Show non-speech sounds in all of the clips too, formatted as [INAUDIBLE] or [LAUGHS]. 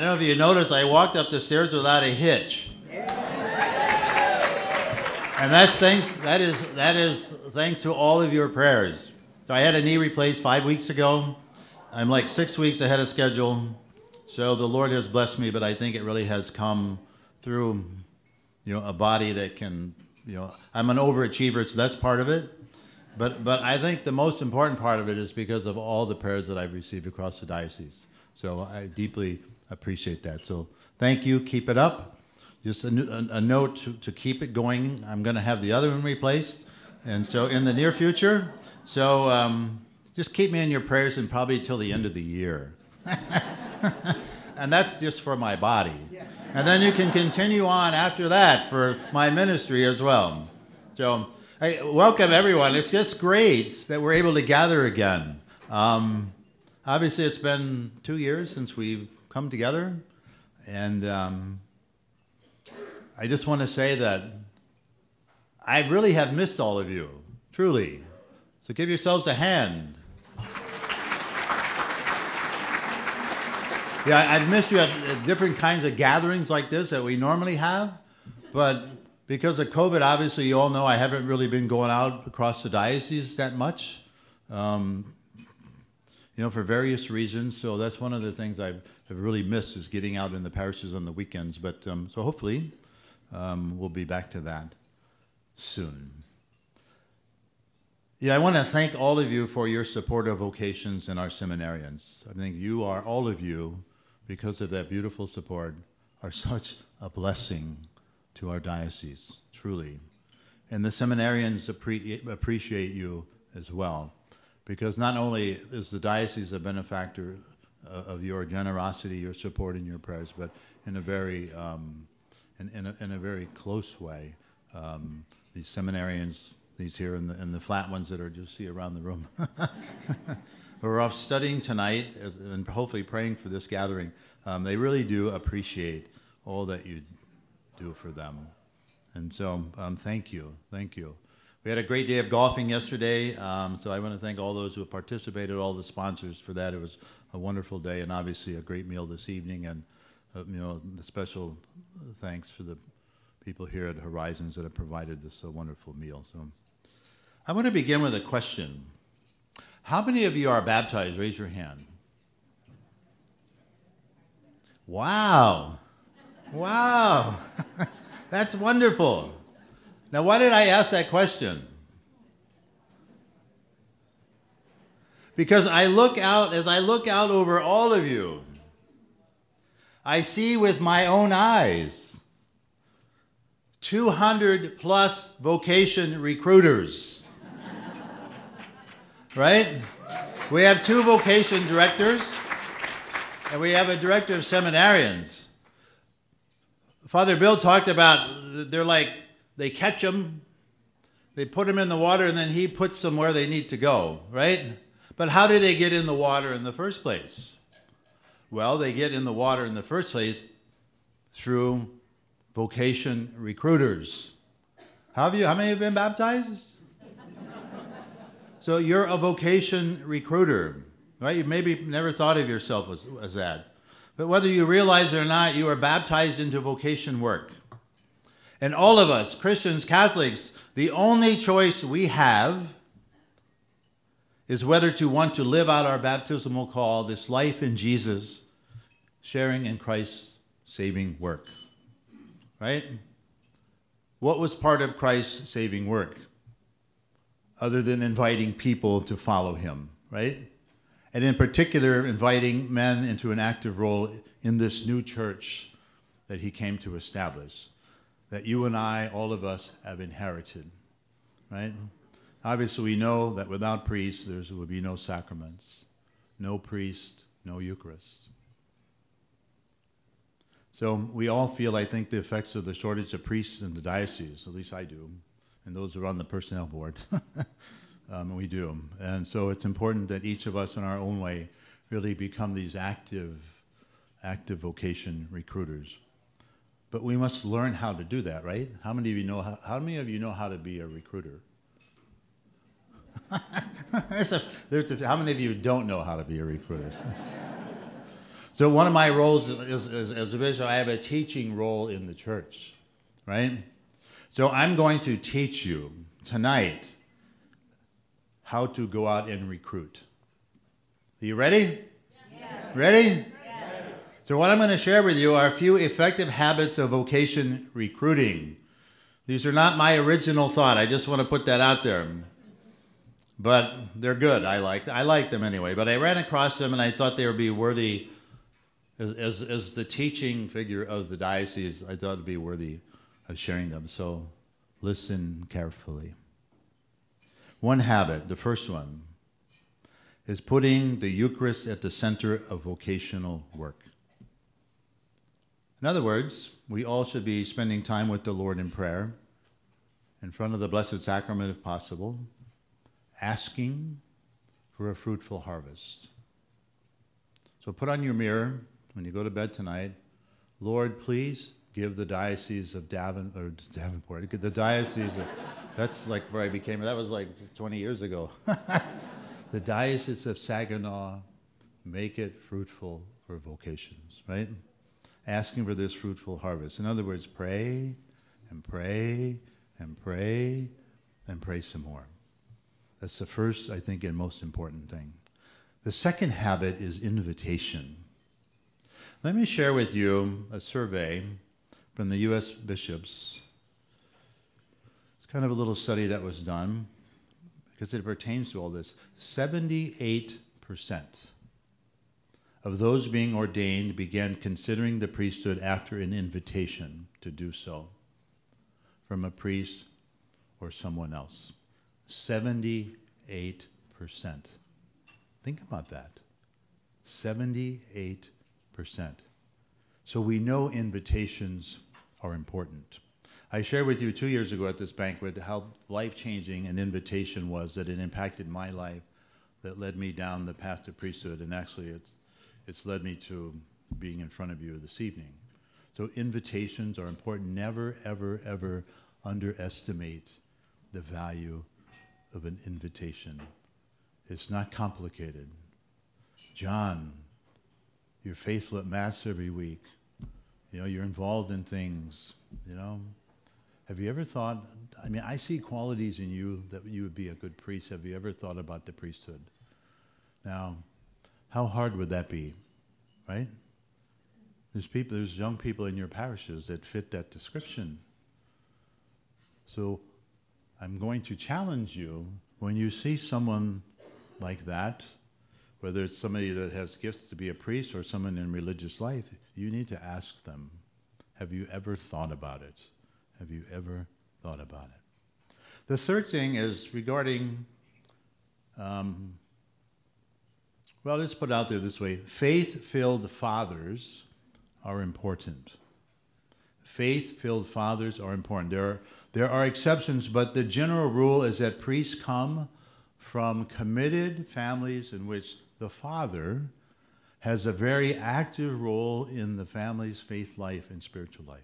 I don't know if you noticed, I walked up the stairs without a hitch. And that's thanks, that is, that is thanks to all of your prayers. So I had a knee replaced five weeks ago. I'm like six weeks ahead of schedule. So the Lord has blessed me, but I think it really has come through, you know, a body that can, you know, I'm an overachiever, so that's part of it. But, but I think the most important part of it is because of all the prayers that I've received across the diocese. So I deeply appreciate that. So thank you. Keep it up. Just a, a, a note to, to keep it going. I'm going to have the other one replaced. And so in the near future, so um, just keep me in your prayers and probably till the end of the year. [LAUGHS] and that's just for my body. And then you can continue on after that for my ministry as well. So, hey, welcome everyone. It's just great that we're able to gather again. Um, obviously, it's been two years since we've come together, and um, I just want to say that I really have missed all of you, truly. So give yourselves a hand. Yeah, I've missed you at different kinds of gatherings like this that we normally have, but because of COVID, obviously, you all know I haven't really been going out across the diocese that much, um, you know, for various reasons. So that's one of the things I've, really missed is getting out in the parishes on the weekends. But um, so hopefully, um, we'll be back to that soon. Yeah, I want to thank all of you for your support of vocations and our seminarians. I think you are, all of you, because of that beautiful support, are [LAUGHS] such a blessing to our diocese, truly. And the seminarians appre- appreciate you as well, because not only is the diocese a benefactor uh, of your generosity, your support, and your prayers, but in a very, um, in, in, a, in, a, very close way. Um, these seminarians, these here and the, the flat ones that are just see around the room. [LAUGHS] who are off studying tonight as, and hopefully praying for this gathering, um, they really do appreciate all that you do for them. And so, um, thank you. Thank you. We had a great day of golfing yesterday, um, so I want to thank all those who participated, all the sponsors for that. It was a wonderful day, and obviously a great meal this evening, and uh, you know, the special thanks for the people here at Horizons that have provided this uh, wonderful meal. So, I want to begin with a question. How many of you are baptized? Raise your hand. Wow. Wow. [LAUGHS] That's wonderful. Now, why did I ask that question? Because I look out, as I look out over all of you, I see with my own eyes 200 plus vocation recruiters [LAUGHS] right? We have two vocation directors, and we have a director of seminarians. Father Bill talked about they're like, they catch them, they put them in the water, and then he puts them where they need to go, right? But how do they get in the water in the first place? Well, they get in the water in the first place through vocation recruiters. How, have you, how many have been baptized? So you're a vocation recruiter, right? You maybe never thought of yourself as, as that. But whether you realize it or not, you are baptized into vocation work. And all of us, Christians, Catholics, the only choice we have is whether to want to live out our baptismal call, this life in Jesus, sharing in Christ's saving work. Right? What was part of Christ's saving work? other than inviting people to follow him, right? And in particular, inviting men into an active role in this new church that he came to establish, that you and I, all of us, have inherited, right? Obviously, we know that without priests, there would be no sacraments, no priest, no Eucharist. So we all feel, I think, the effects of the shortage of priests in the diocese, at least I do and those are on the personnel board. [LAUGHS] um, we do. And so it's important that each of us, in our own way, really become these active, active vocation recruiters. But we must learn how to do that, right? How many of you know how, how many of you know how to be a recruiter? [LAUGHS] there's a, there's a, how many of you don't know how to be a recruiter? [LAUGHS] So one of my roles is, is, as a bishop, I have a teaching role in the church, right? So I'm going to teach you tonight how to go out and recruit. Are you ready? Yes. Ready? So what I'm going to share with you are a few effective habits of vocation recruiting. These are not my original thought. I just want to put that out there. But they're good. I like I like them anyway. But I ran across them and I thought they would be worthy as, as, as the teaching figure of the diocese, I thought it would be worthy of sharing them. So listen carefully. One habit, the first one, is putting the Eucharist at the center of vocational work. In other words, we all should be spending time with the Lord in prayer, in front of the Blessed Sacrament if possible, asking for a fruitful harvest. So put on your mirror when you go to bed tonight, Lord, please give the diocese of Davin, or Davenport, the diocese of, [LAUGHS] that's like where I became, that was like 20 years ago. [LAUGHS] the diocese of Saginaw, make it fruitful for vocations, right? Asking for this fruitful harvest. In other words, pray and pray and pray and pray some more. That's the first, I think, and most important thing. The second habit is invitation. Let me share with you a survey from the U.S. bishops. It's kind of a little study that was done because it pertains to all this. 78% of those being ordained began considering the priesthood after an invitation to do so from a priest or someone else. 78%. Think about that. 78%. so we know invitations are important. I shared with you two years ago at this banquet how life changing an invitation was that it impacted my life, that led me down the path to priesthood, and actually it's, it's led me to being in front of you this evening. So invitations are important. Never, ever, ever underestimate the value of an invitation. It's not complicated. John you're faithful at Mass every week. You know, you're involved in things, you know. Have you ever thought, I mean, I see qualities in you that you would be a good priest. Have you ever thought about the priesthood? Now, how hard would that be, right? There's people, there's young people in your parishes that fit that description. So I'm going to challenge you when you see someone like that, whether it's somebody that has gifts to be a priest or someone in religious life, you need to ask them, have you ever thought about it? Have you ever thought about it? The third thing is regarding, um, well, let's put it out there this way faith filled fathers are important. Faith filled fathers are important. There are, there are exceptions, but the general rule is that priests come from committed families in which the father has a very active role in the family's faith life and spiritual life.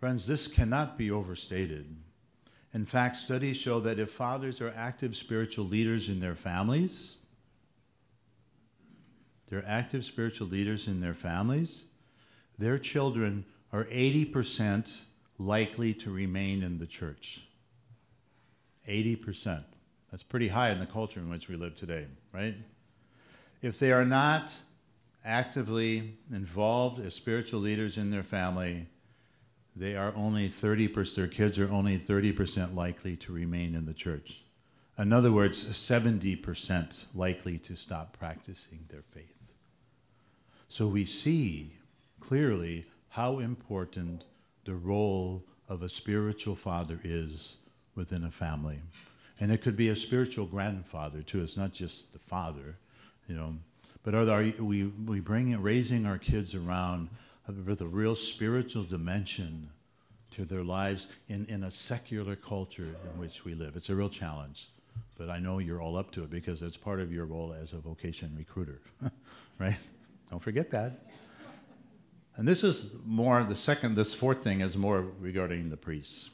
Friends, this cannot be overstated. In fact, studies show that if fathers are active spiritual leaders in their families, they're active spiritual leaders in their families, their children are 80% likely to remain in the church. 80%. That's pretty high in the culture in which we live today, right? If they are not actively involved as spiritual leaders in their family, they are only 30%, their kids are only 30% likely to remain in the church. In other words, 70% likely to stop practicing their faith. So we see clearly how important the role of a spiritual father is within a family. And it could be a spiritual grandfather too. It's not just the father, you know. But are, are we we bring raising our kids around with a real spiritual dimension to their lives in, in a secular culture in which we live. It's a real challenge. But I know you're all up to it because it's part of your role as a vocation recruiter, [LAUGHS] right? Don't forget that. And this is more the second, this fourth thing is more regarding the priests.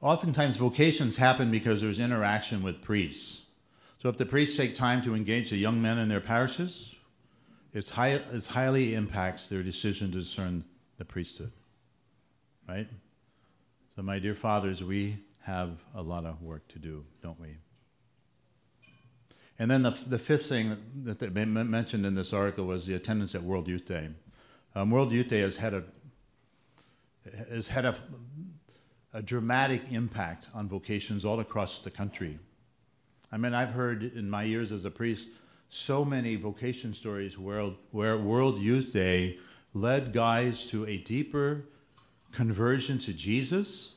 Oftentimes, vocations happen because there's interaction with priests. So, if the priests take time to engage the young men in their parishes, it's high, it highly impacts their decision to discern the priesthood. Right? So, my dear fathers, we have a lot of work to do, don't we? And then the, the fifth thing that they mentioned in this article was the attendance at World Youth Day. Um, World Youth Day has had a has had a, a dramatic impact on vocations all across the country. I mean, I've heard in my years as a priest so many vocation stories where, where World Youth Day led guys to a deeper conversion to Jesus,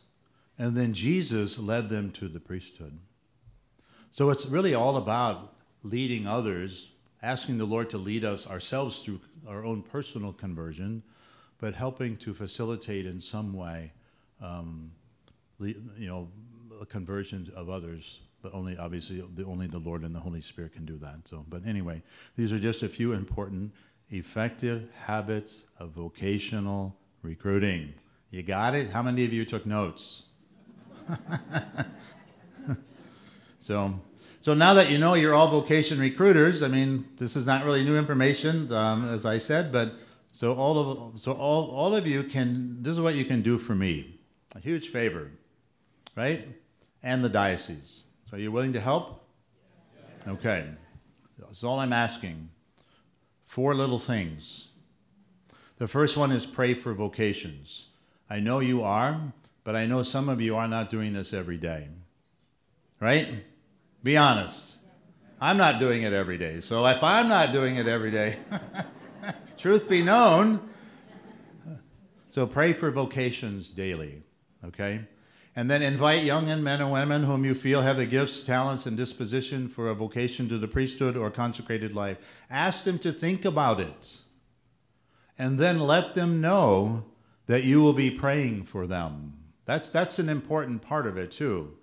and then Jesus led them to the priesthood. So it's really all about leading others, asking the Lord to lead us ourselves through our own personal conversion, but helping to facilitate in some way, um, you know, a conversion of others. But only, obviously, the, only the Lord and the Holy Spirit can do that. So, but anyway, these are just a few important, effective habits of vocational recruiting. You got it? How many of you took notes? [LAUGHS] so, so now that you know you're all vocation recruiters, I mean, this is not really new information, um, as I said, but so all of so all, all of you can this is what you can do for me. A huge favor. Right? And the diocese. So are you willing to help? Okay. That's all I'm asking. Four little things. The first one is pray for vocations. I know you are, but I know some of you are not doing this every day. Right? Be honest. I'm not doing it every day. So if I'm not doing it every day, [LAUGHS] truth be known. So pray for vocations daily, okay? And then invite young men and women whom you feel have the gifts, talents, and disposition for a vocation to the priesthood or consecrated life. Ask them to think about it. And then let them know that you will be praying for them. That's, that's an important part of it, too.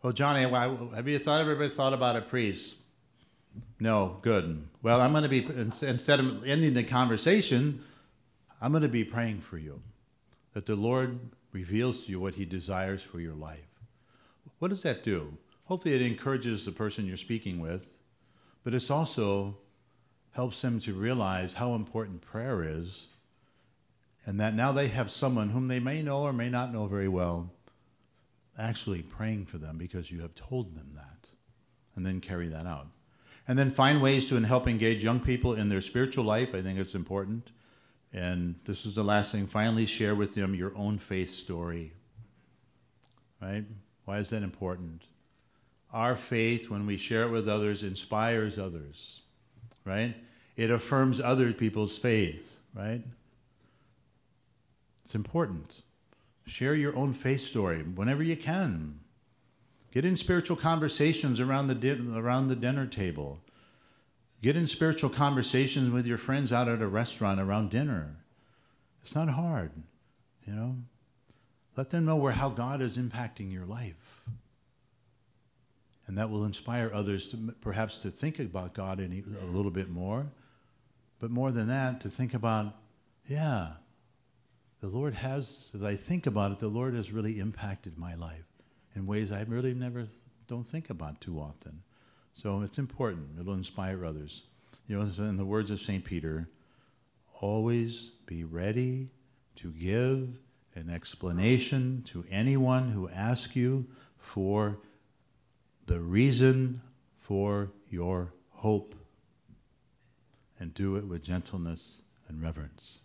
Well, Johnny, have you thought, everybody thought about a priest? No, good. Well, I'm going to be, instead of ending the conversation, I'm going to be praying for you that the Lord reveals to you what He desires for your life. What does that do? Hopefully, it encourages the person you're speaking with, but it also helps them to realize how important prayer is, and that now they have someone whom they may know or may not know very well actually praying for them because you have told them that, and then carry that out. And then find ways to help engage young people in their spiritual life. I think it's important. And this is the last thing. Finally, share with them your own faith story. Right? Why is that important? Our faith, when we share it with others, inspires others. Right? It affirms other people's faith. Right? It's important. Share your own faith story whenever you can. Get in spiritual conversations around the, around the dinner table. Get in spiritual conversations with your friends out at a restaurant around dinner. It's not hard, you know. Let them know where how God is impacting your life. And that will inspire others to perhaps to think about God a little bit more. But more than that, to think about, yeah, the Lord has, as I think about it, the Lord has really impacted my life in ways I really never don't think about too often. So it's important. It'll inspire others. You know, in the words of St. Peter, always be ready to give an explanation to anyone who asks you for the reason for your hope and do it with gentleness and reverence.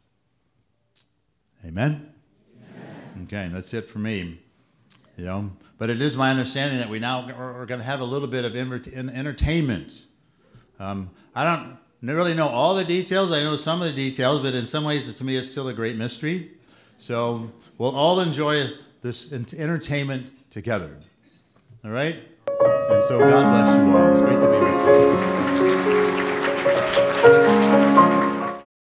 Amen? Amen? Okay, that's it for me. You know, but it is my understanding that we now are, going to have a little bit of entertainment. Um, I don't really know all the details. I know some of the details, but in some ways, to me, it's still a great mystery. So we'll all enjoy this entertainment together. All right? And so God bless you all. It's great to be with you.